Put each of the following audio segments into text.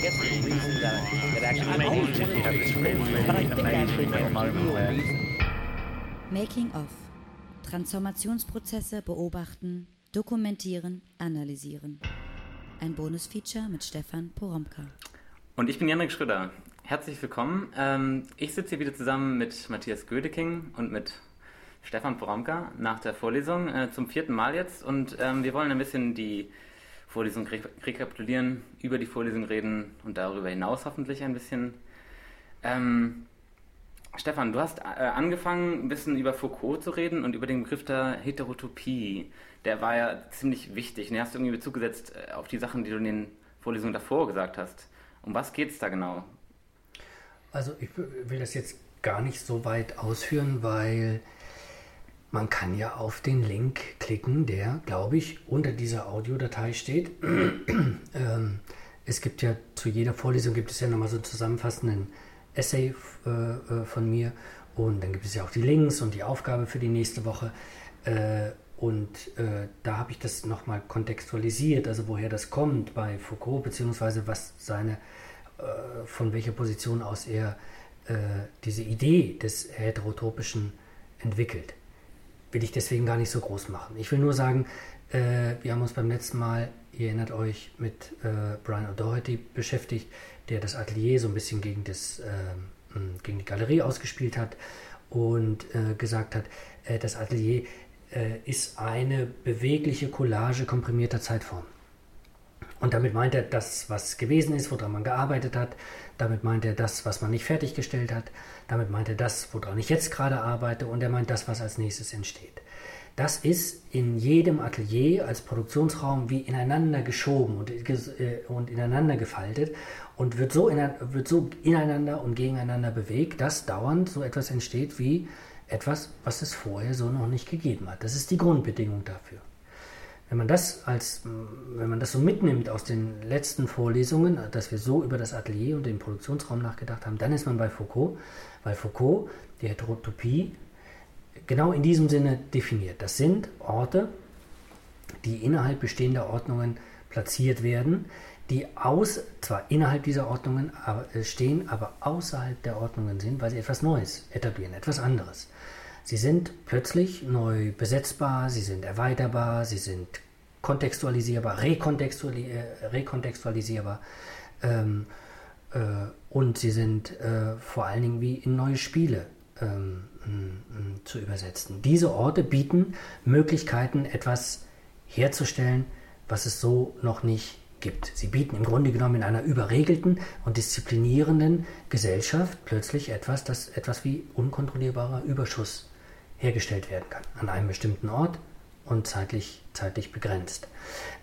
guess the reason that, that actually made me have this reason. Making of. Transformationsprozesse beobachten, dokumentieren, analysieren. Ein Bonusfeature mit Stefan Poromka. Und ich bin Janik Schröder. Herzlich willkommen. Ähm, ich sitze hier wieder zusammen mit Matthias Gödeking und mit Stefan Poromka nach der Vorlesung äh, zum vierten Mal jetzt. Und ähm, wir wollen ein bisschen die Vorlesung re rekapitulieren, über die Vorlesung reden und darüber hinaus hoffentlich ein bisschen. Ähm, Stefan, du hast äh, angefangen, ein bisschen über Foucault zu reden und über den Begriff der Heterotopie. Der war ja ziemlich wichtig. Und den hast irgendwie Bezug gesetzt äh, auf die Sachen, die du in den Vorlesungen davor gesagt hast. Um was geht es da genau? Also ich will das jetzt gar nicht so weit ausführen, weil man kann ja auf den Link klicken, der, glaube ich, unter dieser Audiodatei steht. ähm, es gibt ja zu jeder Vorlesung gibt es ja nochmal so einen zusammenfassenden Essay äh, äh, von mir und dann gibt es ja auch die Links und die Aufgabe für die nächste Woche. Äh, und äh, da habe ich das nochmal kontextualisiert, also woher das kommt bei Foucault, beziehungsweise was seine, äh, von welcher Position aus er äh, diese Idee des Heterotopischen entwickelt will ich deswegen gar nicht so groß machen. Ich will nur sagen, äh, wir haben uns beim letzten Mal, ihr erinnert euch, mit äh, Brian O'Doherty beschäftigt, der das Atelier so ein bisschen gegen, das, äh, gegen die Galerie ausgespielt hat und äh, gesagt hat, äh, das Atelier äh, ist eine bewegliche Collage komprimierter Zeitform. Und damit meint er das, was gewesen ist, woran man gearbeitet hat. Damit meint er das, was man nicht fertiggestellt hat. Damit meint er das, woran ich jetzt gerade arbeite. Und er meint das, was als nächstes entsteht. Das ist in jedem Atelier als Produktionsraum wie ineinander geschoben und, äh, und ineinander gefaltet und wird so, in, wird so ineinander und gegeneinander bewegt, dass dauernd so etwas entsteht wie etwas, was es vorher so noch nicht gegeben hat. Das ist die Grundbedingung dafür. Wenn man das als, wenn man das so mitnimmt aus den letzten Vorlesungen, dass wir so über das Atelier und den Produktionsraum nachgedacht haben, dann ist man bei Foucault, weil Foucault die Heterotopie genau in diesem Sinne definiert. Das sind Orte, die innerhalb bestehender Ordnungen platziert werden, die aus, zwar innerhalb dieser Ordnungen äh, stehen, aber außerhalb der Ordnungen sind, weil sie etwas Neues etablieren, etwas anderes. Sie sind plötzlich neu besetzbar, sie sind erweiterbar, sie sind kontextualisierbar, rekontextuali äh, rekontextualisierbar ähm, äh, und sie sind äh, vor allen Dingen wie in neue Spiele ähm, zu übersetzen. Diese Orte bieten Möglichkeiten, etwas herzustellen, was es so noch nicht gibt. Sie bieten im Grunde genommen in einer überregelten und disziplinierenden Gesellschaft plötzlich etwas, das etwas wie unkontrollierbarer Überschuss hergestellt werden kann, an einem bestimmten Ort und zeitlich, zeitlich begrenzt.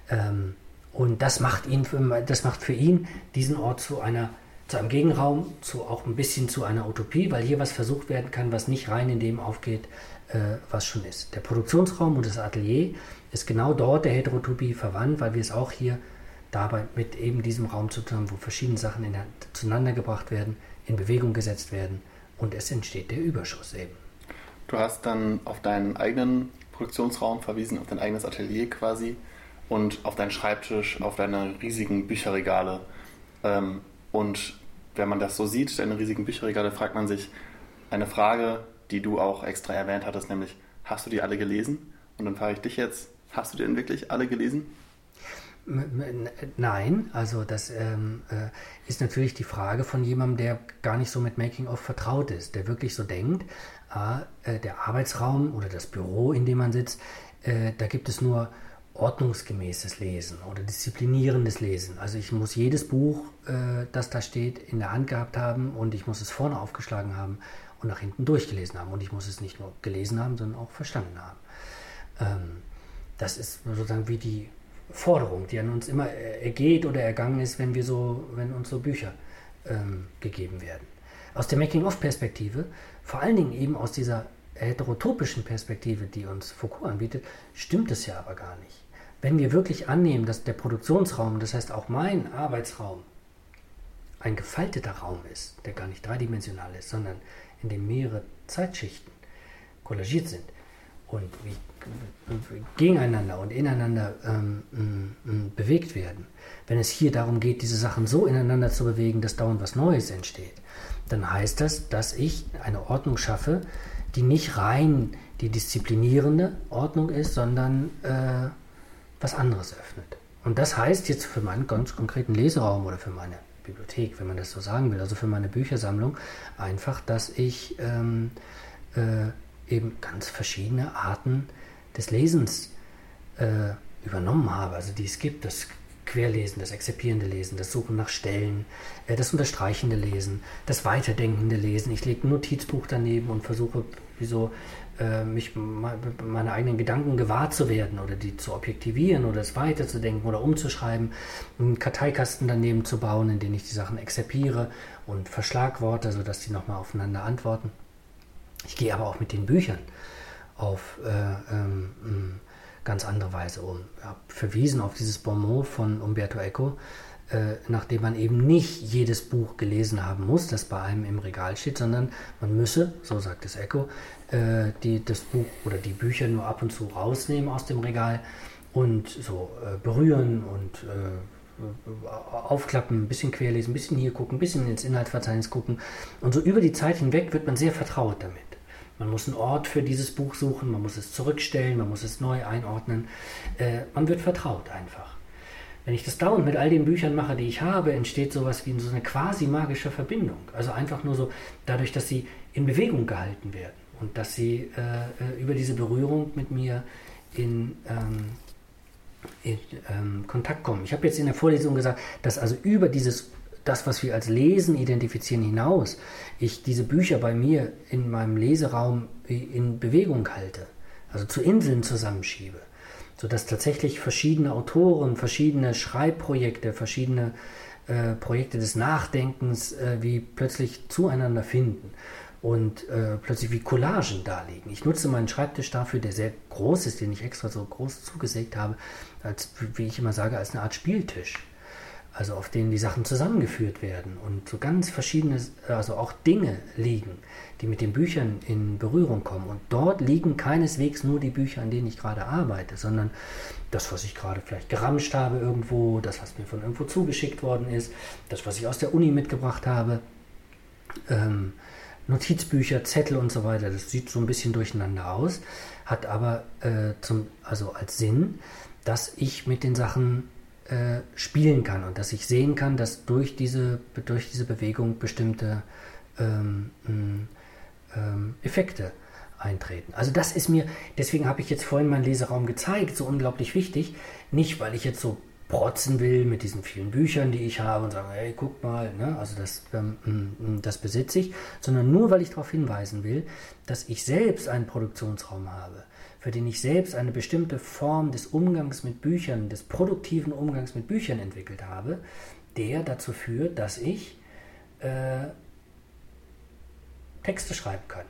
Ähm, und das macht, ihn für, das macht für ihn diesen Ort zu einer zu einem Gegenraum, zu auch ein bisschen zu einer Utopie, weil hier was versucht werden kann, was nicht rein in dem aufgeht, äh, was schon ist. Der Produktionsraum und das Atelier ist genau dort der Heterotopie verwandt, weil wir es auch hier dabei mit eben diesem Raum zu tun haben, wo verschiedene Sachen in, zueinander gebracht werden, in Bewegung gesetzt werden und es entsteht der Überschuss eben. Du hast dann auf deinen eigenen Produktionsraum verwiesen, auf dein eigenes Atelier quasi und auf deinen Schreibtisch, auf deine riesigen Bücherregale. Ähm, und wenn man das so sieht, deine riesigen Bücherregale, fragt man sich eine Frage, die du auch extra erwähnt hattest, nämlich, hast du die alle gelesen? Und dann frage ich dich jetzt, hast du die denn wirklich alle gelesen? Nein, also das ähm, äh, ist natürlich die Frage von jemandem, der gar nicht so mit Making-of vertraut ist, der wirklich so denkt, äh, der Arbeitsraum oder das Büro, in dem man sitzt, äh, da gibt es nur ordnungsgemäßes Lesen oder disziplinierendes Lesen. Also ich muss jedes Buch, äh, das da steht, in der Hand gehabt haben und ich muss es vorne aufgeschlagen haben und nach hinten durchgelesen haben. Und ich muss es nicht nur gelesen haben, sondern auch verstanden haben. Ähm, das ist sozusagen wie die Forderung, die an uns immer ergeht oder ergangen ist, wenn wir so, wenn uns so Bücher ähm, gegeben werden. Aus der Making-of-Perspektive, vor allen Dingen eben aus dieser heterotopischen Perspektive, die uns Foucault anbietet, stimmt es ja aber gar nicht. Wenn wir wirklich annehmen, dass der Produktionsraum, das heißt auch mein Arbeitsraum, ein gefalteter Raum ist, der gar nicht dreidimensional ist, sondern in dem mehrere Zeitschichten kollagiert sind, und wie gegeneinander und ineinander ähm, m, bewegt werden, wenn es hier darum geht, diese Sachen so ineinander zu bewegen, dass dauernd was Neues entsteht, dann heißt das, dass ich eine Ordnung schaffe, die nicht rein die disziplinierende Ordnung ist, sondern äh, was anderes öffnet. Und das heißt jetzt für meinen ganz konkreten Leseraum oder für meine Bibliothek, wenn man das so sagen will, also für meine Büchersammlung, einfach, dass ich ähm, äh, eben ganz verschiedene Arten des Lesens äh, übernommen habe, also die es gibt, das Querlesen, das exzipierende Lesen, das Suchen nach Stellen, äh, das unterstreichende Lesen, das weiterdenkende Lesen. Ich lege ein Notizbuch daneben und versuche, wie so, äh, mich meine eigenen Gedanken gewahr zu werden oder die zu objektivieren oder es weiterzudenken oder umzuschreiben, einen Karteikasten daneben zu bauen, in den ich die Sachen exerpiere und verschlagworte, sodass die nochmal aufeinander antworten. Ich gehe aber auch mit den Büchern auf äh, ähm, ganz andere Weise um. Ich habe verwiesen auf dieses Bonmot von Umberto Eco, äh, nachdem man eben nicht jedes Buch gelesen haben muss, das bei einem im Regal steht, sondern man müsse, so sagt es Eco, äh, die, das Buch oder die Bücher nur ab und zu rausnehmen aus dem Regal und so äh, berühren und äh, aufklappen, ein bisschen querlesen, ein bisschen hier gucken, ein bisschen ins Inhaltsverzeichnis gucken. Und so über die Zeit hinweg wird man sehr vertraut damit. Man muss einen Ort für dieses Buch suchen, man muss es zurückstellen, man muss es neu einordnen. Äh, man wird vertraut einfach. Wenn ich das dauernd mit all den Büchern mache, die ich habe, entsteht sowas wie so eine quasi magische Verbindung. Also einfach nur so dadurch, dass sie in Bewegung gehalten werden und dass sie äh, äh über diese Berührung mit mir in, ähm, in ähm, Kontakt kommen. Ich habe jetzt in der Vorlesung gesagt, dass also über dieses das, was wir als Lesen identifizieren, hinaus, ich diese Bücher bei mir in meinem Leseraum in Bewegung halte, also zu Inseln zusammenschiebe, sodass tatsächlich verschiedene Autoren, verschiedene Schreibprojekte, verschiedene äh, Projekte des Nachdenkens äh, wie plötzlich zueinander finden und äh, plötzlich wie Collagen darlegen. Ich nutze meinen Schreibtisch dafür, der sehr groß ist, den ich extra so groß zugesägt habe, als, wie ich immer sage, als eine Art Spieltisch also auf denen die Sachen zusammengeführt werden und so ganz verschiedene, also auch Dinge liegen, die mit den Büchern in Berührung kommen. Und dort liegen keineswegs nur die Bücher, an denen ich gerade arbeite, sondern das, was ich gerade vielleicht geramscht habe irgendwo, das, was mir von irgendwo zugeschickt worden ist, das, was ich aus der Uni mitgebracht habe, ähm, Notizbücher, Zettel und so weiter. Das sieht so ein bisschen durcheinander aus, hat aber äh, zum, also als Sinn, dass ich mit den Sachen äh, spielen kann und dass ich sehen kann, dass durch diese, durch diese Bewegung bestimmte ähm, ähm, Effekte eintreten. Also das ist mir, deswegen habe ich jetzt vorhin meinen Leseraum gezeigt, so unglaublich wichtig. Nicht, weil ich jetzt so protzen will mit diesen vielen Büchern, die ich habe und sagen, hey, guck mal, ne? also das, ähm, das besitze ich, sondern nur, weil ich darauf hinweisen will, dass ich selbst einen Produktionsraum habe, für den ich selbst eine bestimmte Form des Umgangs mit Büchern, des produktiven Umgangs mit Büchern entwickelt habe, der dazu führt, dass ich äh, Texte schreiben kann.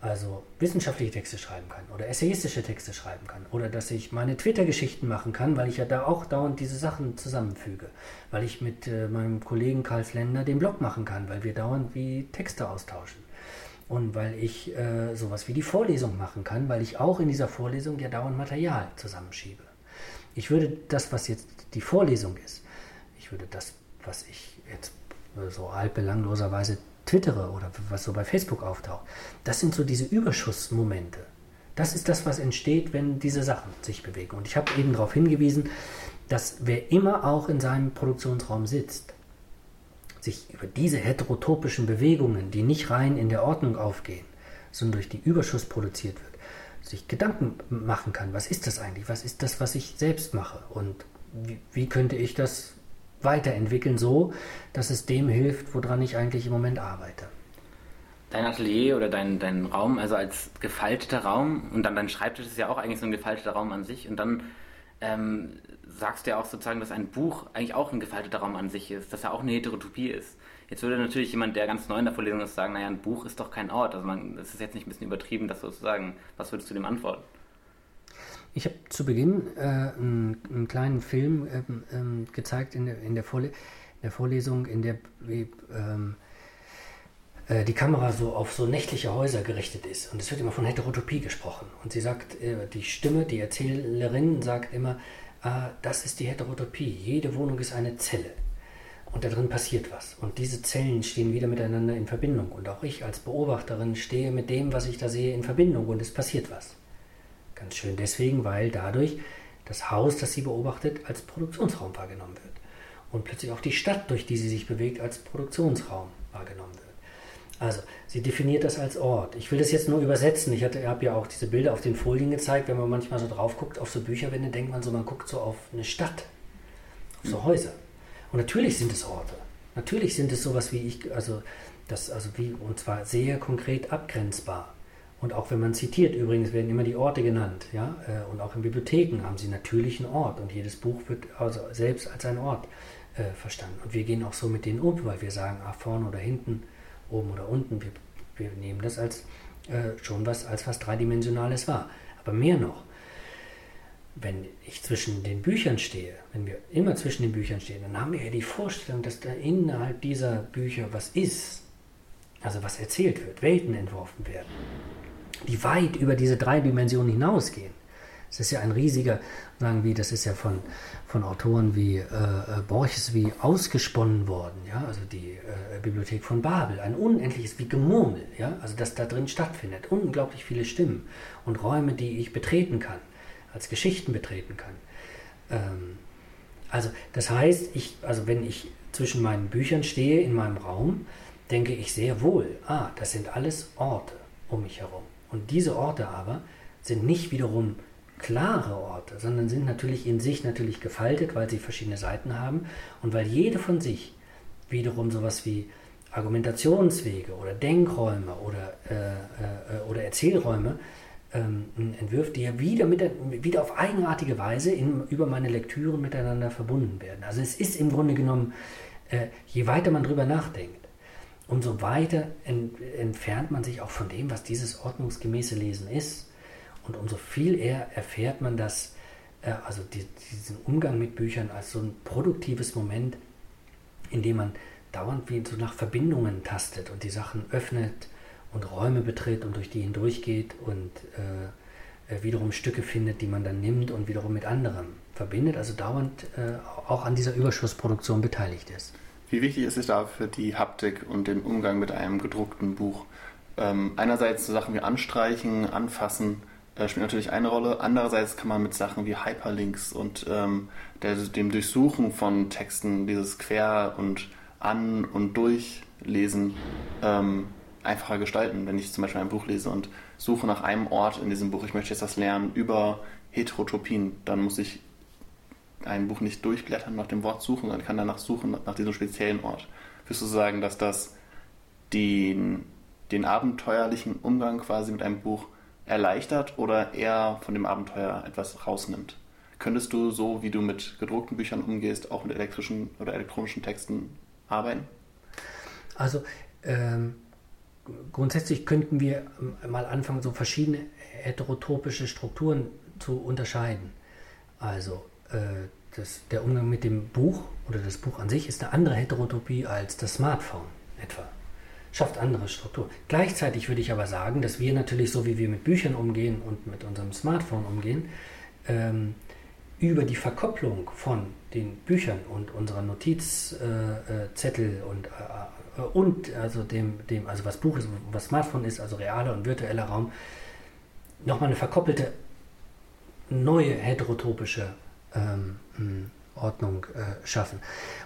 Also wissenschaftliche Texte schreiben kann oder essayistische Texte schreiben kann oder dass ich meine Twitter-Geschichten machen kann, weil ich ja da auch dauernd diese Sachen zusammenfüge, weil ich mit äh, meinem Kollegen Karl Flender den Blog machen kann, weil wir dauernd wie Texte austauschen und weil ich äh, sowas wie die Vorlesung machen kann, weil ich auch in dieser Vorlesung ja dauernd Material zusammenschiebe. Ich würde das, was jetzt die Vorlesung ist, ich würde das, was ich jetzt äh, so altbelangloserweise twittere oder was so bei Facebook auftaucht, das sind so diese Überschussmomente. Das ist das, was entsteht, wenn diese Sachen sich bewegen. Und ich habe eben darauf hingewiesen, dass wer immer auch in seinem Produktionsraum sitzt, sich über diese heterotopischen Bewegungen, die nicht rein in der Ordnung aufgehen, sondern durch die Überschuss produziert wird, sich Gedanken machen kann, was ist das eigentlich, was ist das, was ich selbst mache und wie, wie könnte ich das weiterentwickeln, so dass es dem hilft, woran ich eigentlich im Moment arbeite. Dein Atelier oder dein, dein Raum, also als gefalteter Raum und dann dein Schreibtisch ist ja auch eigentlich so ein gefalteter Raum an sich und dann ähm, sagst du ja auch sozusagen, dass ein Buch eigentlich auch ein gefalteter Raum an sich ist, dass er auch eine Heterotopie ist. Jetzt würde natürlich jemand, der ganz neu in der Vorlesung ist, sagen, naja, ein Buch ist doch kein Ort. Also man, das ist jetzt nicht ein bisschen übertrieben, das sozusagen. Was würdest du dem antworten? Ich habe zu Beginn äh, einen, einen, kleinen Film ähm, gezeigt in der, in, der Vorle in der Vorlesung, in der ähm, äh, die Kamera so auf so nächtliche Häuser gerichtet ist. Und es wird immer von Heterotopie gesprochen. Und sie sagt, äh, die Stimme, die Erzählerin sagt immer, das ist die Heterotopie. Jede Wohnung ist eine Zelle. Und da drin passiert was. Und diese Zellen stehen wieder miteinander in Verbindung. Und auch ich als Beobachterin stehe mit dem, was ich da sehe, in Verbindung. Und es passiert was. Ganz schön deswegen, weil dadurch das Haus, das sie beobachtet, als Produktionsraum wahrgenommen wird. Und plötzlich auch die Stadt, durch die sie sich bewegt, als Produktionsraum wahrgenommen wird. Also, sie definiert das als Ort. Ich will das jetzt nur übersetzen. Ich habe ja auch diese Bilder auf den Folien gezeigt. Wenn man manchmal so drauf guckt, auf so Bücherwände, denkt man so, man guckt so auf eine Stadt, auf so Häuser. Und natürlich sind es Orte. Natürlich sind es sowas wie ich, also das, also wie, und zwar sehr konkret abgrenzbar. Und auch wenn man zitiert, übrigens werden immer die Orte genannt, ja, äh, und auch in Bibliotheken haben sie natürlich einen Ort und jedes Buch wird also selbst als ein Ort äh, verstanden. Und wir gehen auch so mit denen um, weil wir sagen, ah, vorne oder hinten, oben oder unten, wir, wir nehmen das als äh, schon was, als was Dreidimensionales wahr. Aber mehr noch, wenn ich zwischen den Büchern stehe, wenn wir immer zwischen den Büchern stehen, dann haben wir ja die Vorstellung, dass da innerhalb dieser Bücher was ist, also was erzählt wird, Welten entworfen werden, die weit über diese drei Dimensionen hinausgehen. Das ist ja ein riesiger, sagen wir, das ist ja von, von Autoren wie äh, äh, Borges wie ausgesponnen worden, ja, also die äh, Bibliothek von Babel, ein unendliches wie Gemurmel, ja, also das da drin stattfindet, unglaublich viele Stimmen und Räume, die ich betreten kann, als Geschichten betreten kann. Ähm, also das heißt, ich, also wenn ich zwischen meinen Büchern stehe in meinem Raum, denke ich sehr wohl, ah, das sind alles Orte um mich herum. Und diese Orte aber sind nicht wiederum klare Orte, sondern sind natürlich in sich natürlich gefaltet, weil sie verschiedene Seiten haben und weil jede von sich wiederum sowas wie Argumentationswege oder Denkräume oder, äh, äh, oder Erzählräume ähm, entwirft, die ja wieder, mit der, wieder auf eigenartige Weise in, über meine Lektüren miteinander verbunden werden. Also es ist im Grunde genommen, äh, je weiter man drüber nachdenkt, umso weiter ent, entfernt man sich auch von dem, was dieses ordnungsgemäße Lesen ist. Und umso viel eher erfährt man das, äh, also die, diesen Umgang mit Büchern als so ein produktives Moment, in dem man dauernd wie so nach Verbindungen tastet und die Sachen öffnet und Räume betritt und durch die hindurchgeht und äh, äh, wiederum Stücke findet, die man dann nimmt und wiederum mit anderem verbindet, also dauernd äh, auch an dieser Überschussproduktion beteiligt ist. Wie wichtig ist es dafür die Haptik und den Umgang mit einem gedruckten Buch? Ähm, einerseits so Sachen wie Anstreichen, Anfassen, äh, spielt natürlich eine Rolle. Andererseits kann man mit Sachen wie Hyperlinks und ähm, der, dem Durchsuchen von Texten, dieses Quer- und An- und Durchlesen ähm, einfacher gestalten. Wenn ich zum Beispiel ein Buch lese und suche nach einem Ort in diesem Buch, ich möchte jetzt das lernen über Heterotopien, dann muss ich ein Buch nicht durchblättern, nach dem Wort suchen, sondern kann danach suchen, nach diesem speziellen Ort. Würdest du sagen, dass das den, den abenteuerlichen Umgang quasi mit einem Buch erleichtert oder eher von dem Abenteuer etwas rausnimmt. Könntest du so, wie du mit gedruckten Büchern umgehst, auch mit elektrischen oder elektronischen Texten arbeiten? Also ähm, grundsätzlich könnten wir mal anfangen, so verschiedene heterotopische Strukturen zu unterscheiden. Also äh, das, der Umgang mit dem Buch oder das Buch an sich ist eine andere Heterotopie als das Smartphone etwa schafft andere Struktur. Gleichzeitig würde ich aber sagen, dass wir natürlich, so wie wir mit Büchern umgehen und mit unserem Smartphone umgehen, ähm, über die Verkopplung von den Büchern und unserer Notizzettel äh, und, äh, und also dem, dem, also was Buch ist, was Smartphone ist, also realer und virtueller Raum, nochmal eine verkoppelte neue heterotopische ähm, hm, Ordnung äh, schaffen.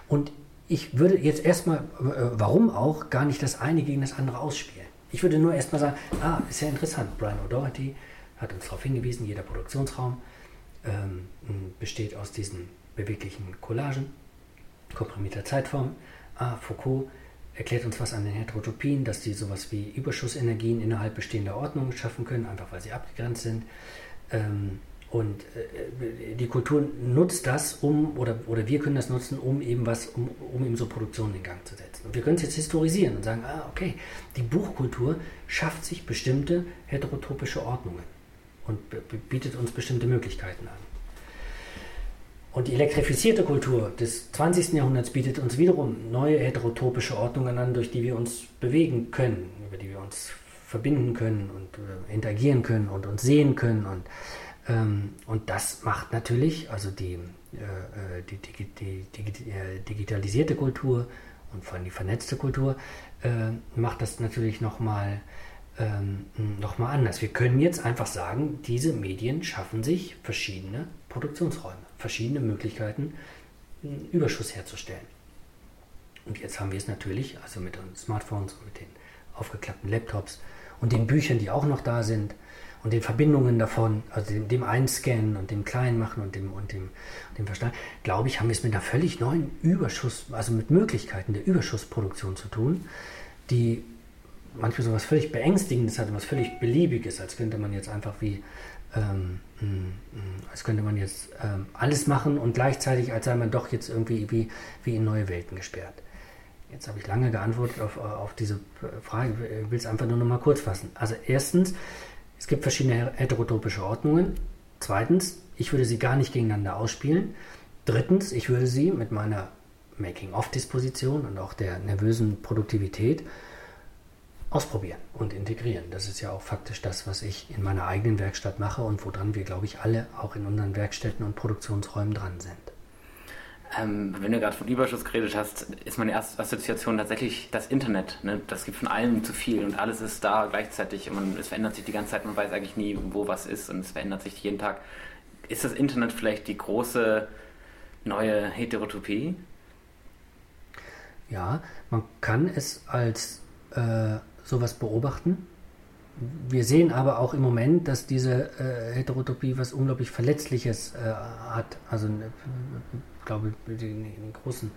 Und ich würde jetzt erstmal, äh, warum auch, gar nicht das eine gegen das andere ausspielen. Ich würde nur erstmal sagen, ah, ist ja interessant. Brian O'Doherty hat uns darauf hingewiesen, jeder Produktionsraum ähm, besteht aus diesen beweglichen Collagen, komprimierter Zeitform. Ah, Foucault erklärt uns was an den Heterotopien, dass die sowas wie Überschussenergien innerhalb bestehender Ordnungen schaffen können, einfach weil sie abgegrenzt sind. Ähm, und äh, die Kultur nutzt das, um, oder, oder wir können das nutzen, um eben was, um, um eben so Produktionen in Gang zu setzen. Und wir können es jetzt historisieren und sagen, ah, okay, die Buchkultur schafft sich bestimmte heterotopische Ordnungen und bietet uns bestimmte Möglichkeiten an. Und die elektrifizierte Kultur des 20. Jahrhunderts bietet uns wiederum neue heterotopische Ordnungen an, durch die wir uns bewegen können, über die wir uns verbinden können und äh, interagieren können und uns sehen können. Und, und das macht natürlich, also die, äh, die, die, die, die äh, digitalisierte Kultur und vor allem die vernetzte Kultur, äh, macht das natürlich nochmal ähm, noch anders. Wir können jetzt einfach sagen, diese Medien schaffen sich verschiedene Produktionsräume, verschiedene Möglichkeiten, einen Überschuss herzustellen. Und jetzt haben wir es natürlich, also mit den Smartphones und mit den aufgeklappten Laptops und den Büchern, die auch noch da sind und den Verbindungen davon, also dem, dem Einscannen und dem Kleinmachen und dem, und dem, dem Verstand, glaube ich, haben wir es mit einer völlig neuen Überschuss, also mit Möglichkeiten der Überschussproduktion zu tun, die manchmal so was völlig Beängstigendes hat, was völlig Beliebiges, als könnte man jetzt einfach wie, ähm, mm, mm, als könnte man jetzt ähm, alles machen und gleichzeitig, als sei man doch jetzt irgendwie wie, wie in neue Welten gesperrt. Jetzt habe ich lange geantwortet auf, auf diese Frage, ich will es einfach nur noch mal kurz fassen. Also erstens, es gibt verschiedene heterotopische Ordnungen. Zweitens, ich würde sie gar nicht gegeneinander ausspielen. Drittens, ich würde sie mit meiner Making-of-Disposition und auch der nervösen Produktivität ausprobieren und integrieren. Das ist ja auch faktisch das, was ich in meiner eigenen Werkstatt mache und woran wir, glaube ich, alle auch in unseren Werkstätten und Produktionsräumen dran sind. Ähm, wenn du gerade von Überschuss geredet hast, ist meine erste Assoziation tatsächlich das Internet. Ne? Das gibt von allem zu viel und alles ist da gleichzeitig und man, es verändert sich die ganze Zeit, man weiß eigentlich nie, wo was ist und es verändert sich jeden Tag. Ist das Internet vielleicht die große neue Heterotopie? Ja, man kann es als äh, sowas beobachten. Wir sehen aber auch im Moment, dass diese äh, Heterotopie was unglaublich Verletzliches äh, hat. Also, äh, ich glaube, den, den, großen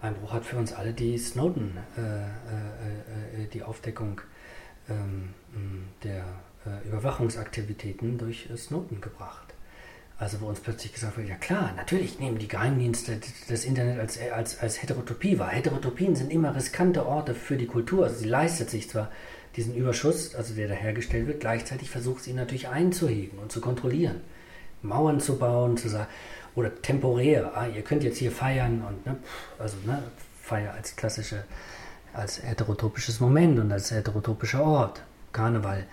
Einbruch hat für uns alle die Snowden, äh, äh, die Aufdeckung ähm, der Überwachungsaktivitäten durch Snowden gebracht. Also wo uns plötzlich gesagt wird, ja klar, natürlich nehmen die Geheimdienste das Internet als, als, als Heterotopie wahr. Heterotopien sind immer riskante Orte für die Kultur. Also sie leistet sich zwar diesen Überschuss, also der da hergestellt wird, gleichzeitig versucht sie ihn natürlich einzuhegen und zu kontrollieren. Mauern zu bauen, zu sagen, oder temporär, ah, ihr könnt jetzt hier feiern und ne, also ne, Feier als klassische, als heterotopisches Moment und als heterotopischer Ort, Karneval.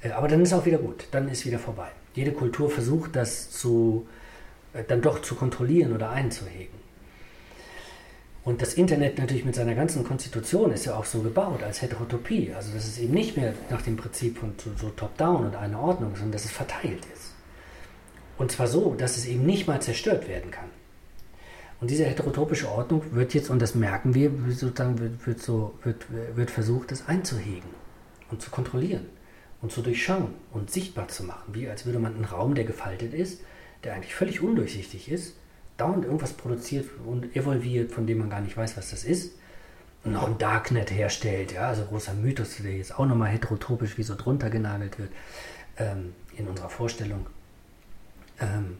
Äh, aber dann ist auch wieder gut, dann ist wieder vorbei. Jede Kultur versucht das zu, äh, dann doch zu kontrollieren oder einzuhegen. Und das Internet natürlich mit seiner ganzen Konstitution ist ja auch so gebaut als Heterotopie. Also dass es eben nicht mehr nach dem Prinzip von so, so top-down und einer Ordnung, sondern dass es verteilt ist. Und zwar so, dass es eben nicht mal zerstört werden kann. Und diese heterotopische Ordnung wird jetzt, und das merken wir, sozusagen wird, wird, so, wird, wird versucht, das einzuhegen und zu kontrollieren und zu durchschauen und sichtbar zu machen, wie als würde man einen Raum, der gefaltet ist, der eigentlich völlig undurchsichtig ist, dauernd irgendwas produziert und evolviert, von dem man gar nicht weiß, was das ist, und noch ein Darknet herstellt, ja, also großer Mythos, der jetzt auch nochmal heterotopisch wie so drunter genagelt wird ähm, in unserer Vorstellung. Ähm,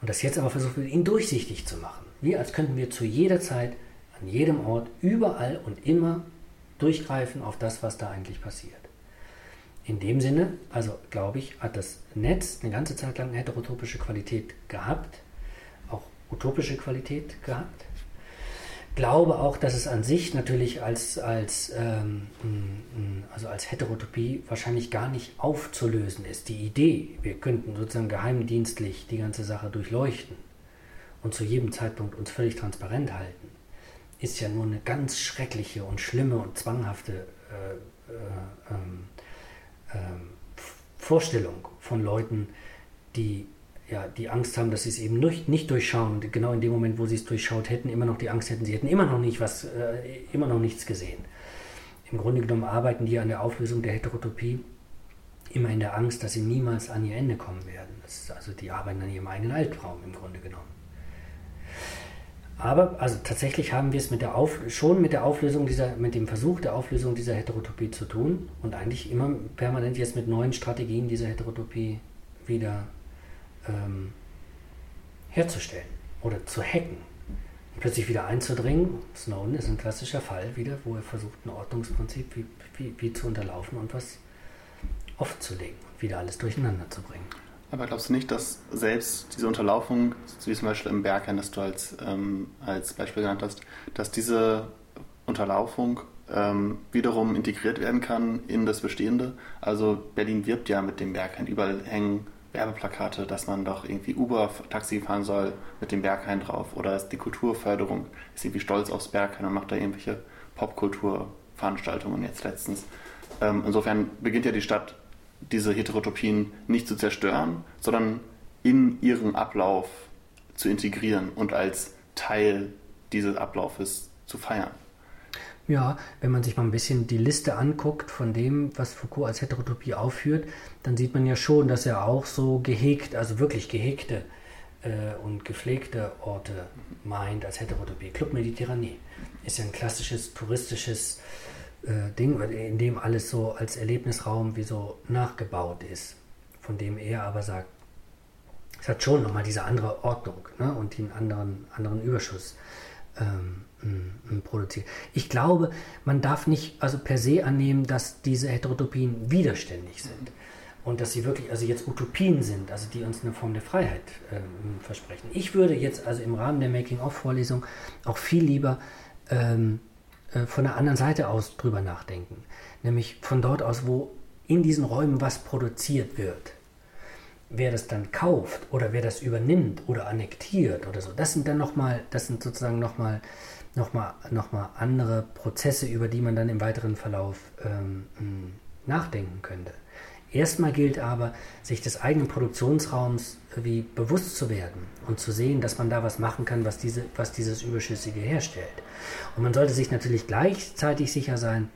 und das jetzt aber versucht wird, ihn durchsichtig zu machen. Wie als könnten wir zu jeder Zeit, an jedem Ort, überall und immer durchgreifen auf das, was da eigentlich passiert. In dem Sinne, also glaube ich, hat das Netz eine ganze Zeit lang heterotopische Qualität gehabt, auch utopische Qualität gehabt. Glaube auch, dass es an sich natürlich als, als, ähm, also als Heterotopie wahrscheinlich gar nicht aufzulösen ist. Die Idee, wir könnten sozusagen geheimdienstlich die ganze Sache durchleuchten und zu jedem Zeitpunkt uns völlig transparent halten, ist ja nur eine ganz schreckliche und schlimme und zwanghafte äh, äh, ähm, Vorstellung von Leuten, die ja, die Angst haben, dass sie es eben nicht, nicht durchschauen, genau in dem Moment, wo sie es durchschaut hätten, immer noch die Angst hätten, sie hätten immer noch nicht was, äh, immer noch nichts gesehen. Im Grunde genommen arbeiten die an der Auflösung der Heterotopie immer in der Angst, dass sie niemals an ihr Ende kommen werden. also die arbeiten an ihrem eigenen Albtraum im Grunde genommen. Aber also tatsächlich haben wir es mit der Auf, schon mit der Auflösung dieser, mit dem Versuch der Auflösung dieser Heterotopie zu tun und eigentlich immer permanent jetzt mit neuen Strategien diese Heterotopie wieder ähm, herzustellen oder zu hacken. Und plötzlich wieder einzudringen. Snowden ist ein klassischer Fall wieder, wo er versucht, ein Ordnungsprinzip wie, wie, wie zu unterlaufen und was offenzulegen und wieder alles durcheinander zu bringen. Aber glaubst du nicht, dass selbst diese Unterlaufung, wie zum Beispiel im Berghain, das du als, ähm, als Beispiel genannt hast, dass diese Unterlaufung ähm, wiederum integriert werden kann in das Bestehende? Also Berlin wirbt ja mit dem Berghain. Überall hängen Werbeplakate, dass man doch irgendwie Uber-Taxi fahren soll mit dem Berghain drauf. Oder die Kulturförderung ist irgendwie stolz aufs Berghain und macht da irgendwelche Popkulturveranstaltungen jetzt letztens. Ähm, insofern beginnt ja die Stadt diese Heterotopien nicht zu zerstören, sondern in ihren Ablauf zu integrieren und als Teil dieses Ablaufes zu feiern. Ja, wenn man sich mal ein bisschen die Liste anguckt von dem, was Foucault als Heterotopie aufführt, dann sieht man ja schon, dass er auch so gehegt, also wirklich gehegte äh, und gepflegte Orte meint als Heterotopie. Club Mediterranee ist ja ein klassisches touristisches äh, Ding, in dem alles so als Erlebnisraum wie so nachgebaut ist, von dem er aber sagt, es hat schon nochmal diese andere Ordnung ne, und den anderen, anderen Überschuss ähm, produziert. Ich glaube, man darf nicht also per se annehmen, dass diese Heterotopien widerständig sind und dass sie wirklich also jetzt Utopien sind, also die uns eine Form der Freiheit ähm, versprechen. Ich würde jetzt also im Rahmen der Making-of-Vorlesung auch viel lieber ähm, äh, von der anderen Seite aus drüber nachdenken. Nämlich von dort aus, wo in diesen Räumen was produziert wird. Wer das dann kauft oder wer das übernimmt oder annektiert oder so, das sind dann nochmal, das sind sozusagen nochmal noch mal, noch mal andere Prozesse, über die man dann im weiteren Verlauf ähm, nachdenken könnte. Erstmal gilt aber, sich des eigenen Produktionsraums wie bewusst zu werden und zu sehen, dass man da was machen kann, was, diese, was dieses Überschüssige herstellt. Und man sollte sich natürlich gleichzeitig sicher sein,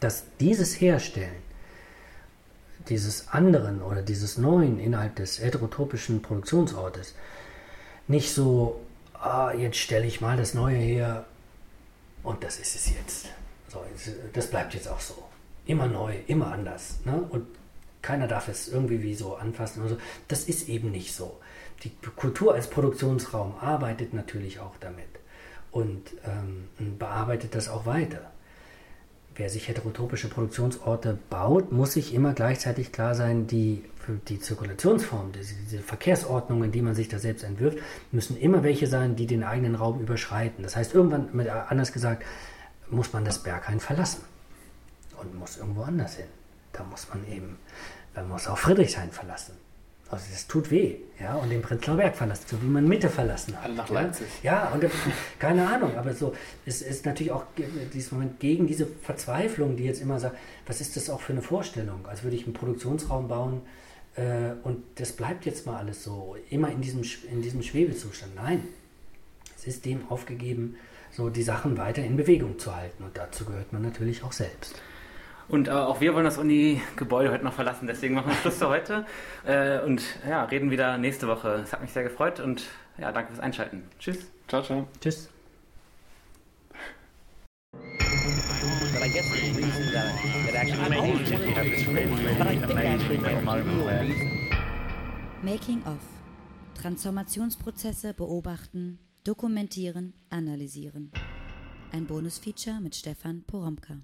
dass dieses Herstellen dieses anderen oder dieses neuen innerhalb des heterotopischen Produktionsortes nicht so, ah, jetzt stelle ich mal das Neue her und das ist es jetzt. So, das bleibt jetzt auch so. Immer neu, immer anders. Ne? Und keiner darf es irgendwie wie so anfassen oder so. Das ist eben nicht so. Die Kultur als Produktionsraum arbeitet natürlich auch damit und ähm, bearbeitet das auch weiter. Wer sich heterotopische Produktionsorte baut, muss sich immer gleichzeitig klar sein, die, die Zirkulationsform, diese, Verkehrsordnungen, die man sich da selbst entwirft, müssen immer welche sein, die den eigenen Raum überschreiten. Das heißt, irgendwann, anders gesagt, muss man das Berghain verlassen und muss irgendwo anders hin. Da muss man eben, man muss auch Friedrichshain verlassen. Also das tut weh, ja, und den Prenzlauer Berg verlassen, so wie man Mitte verlassen hat. Alle nach ja? Leipzig. Ja, und keine Ahnung, aber so, es ist natürlich auch dieses Moment gegen diese Verzweiflung, die jetzt immer sagt, was ist das auch für eine Vorstellung? Als würde ich einen Produktionsraum bauen äh, und das bleibt jetzt mal alles so, immer in diesem, in diesem Schwebezustand. Nein, es ist dem aufgegeben, so die Sachen weiter in Bewegung zu halten und dazu gehört man natürlich auch selbst. Und äh, auch wir wollen das Uni-Gebäude heute noch verlassen, deswegen machen wir Schluss für heute äh, und ja, reden wieder nächste Woche. Es hat mich sehr gefreut und ja, danke fürs Einschalten. Tschüss. Ciao, ciao. Tschüss. But I guess the reason that, that actually have this. Making of. Transformationsprozesse beobachten, dokumentieren, analysieren. Ein Bonusfeature mit Stefan Poromka.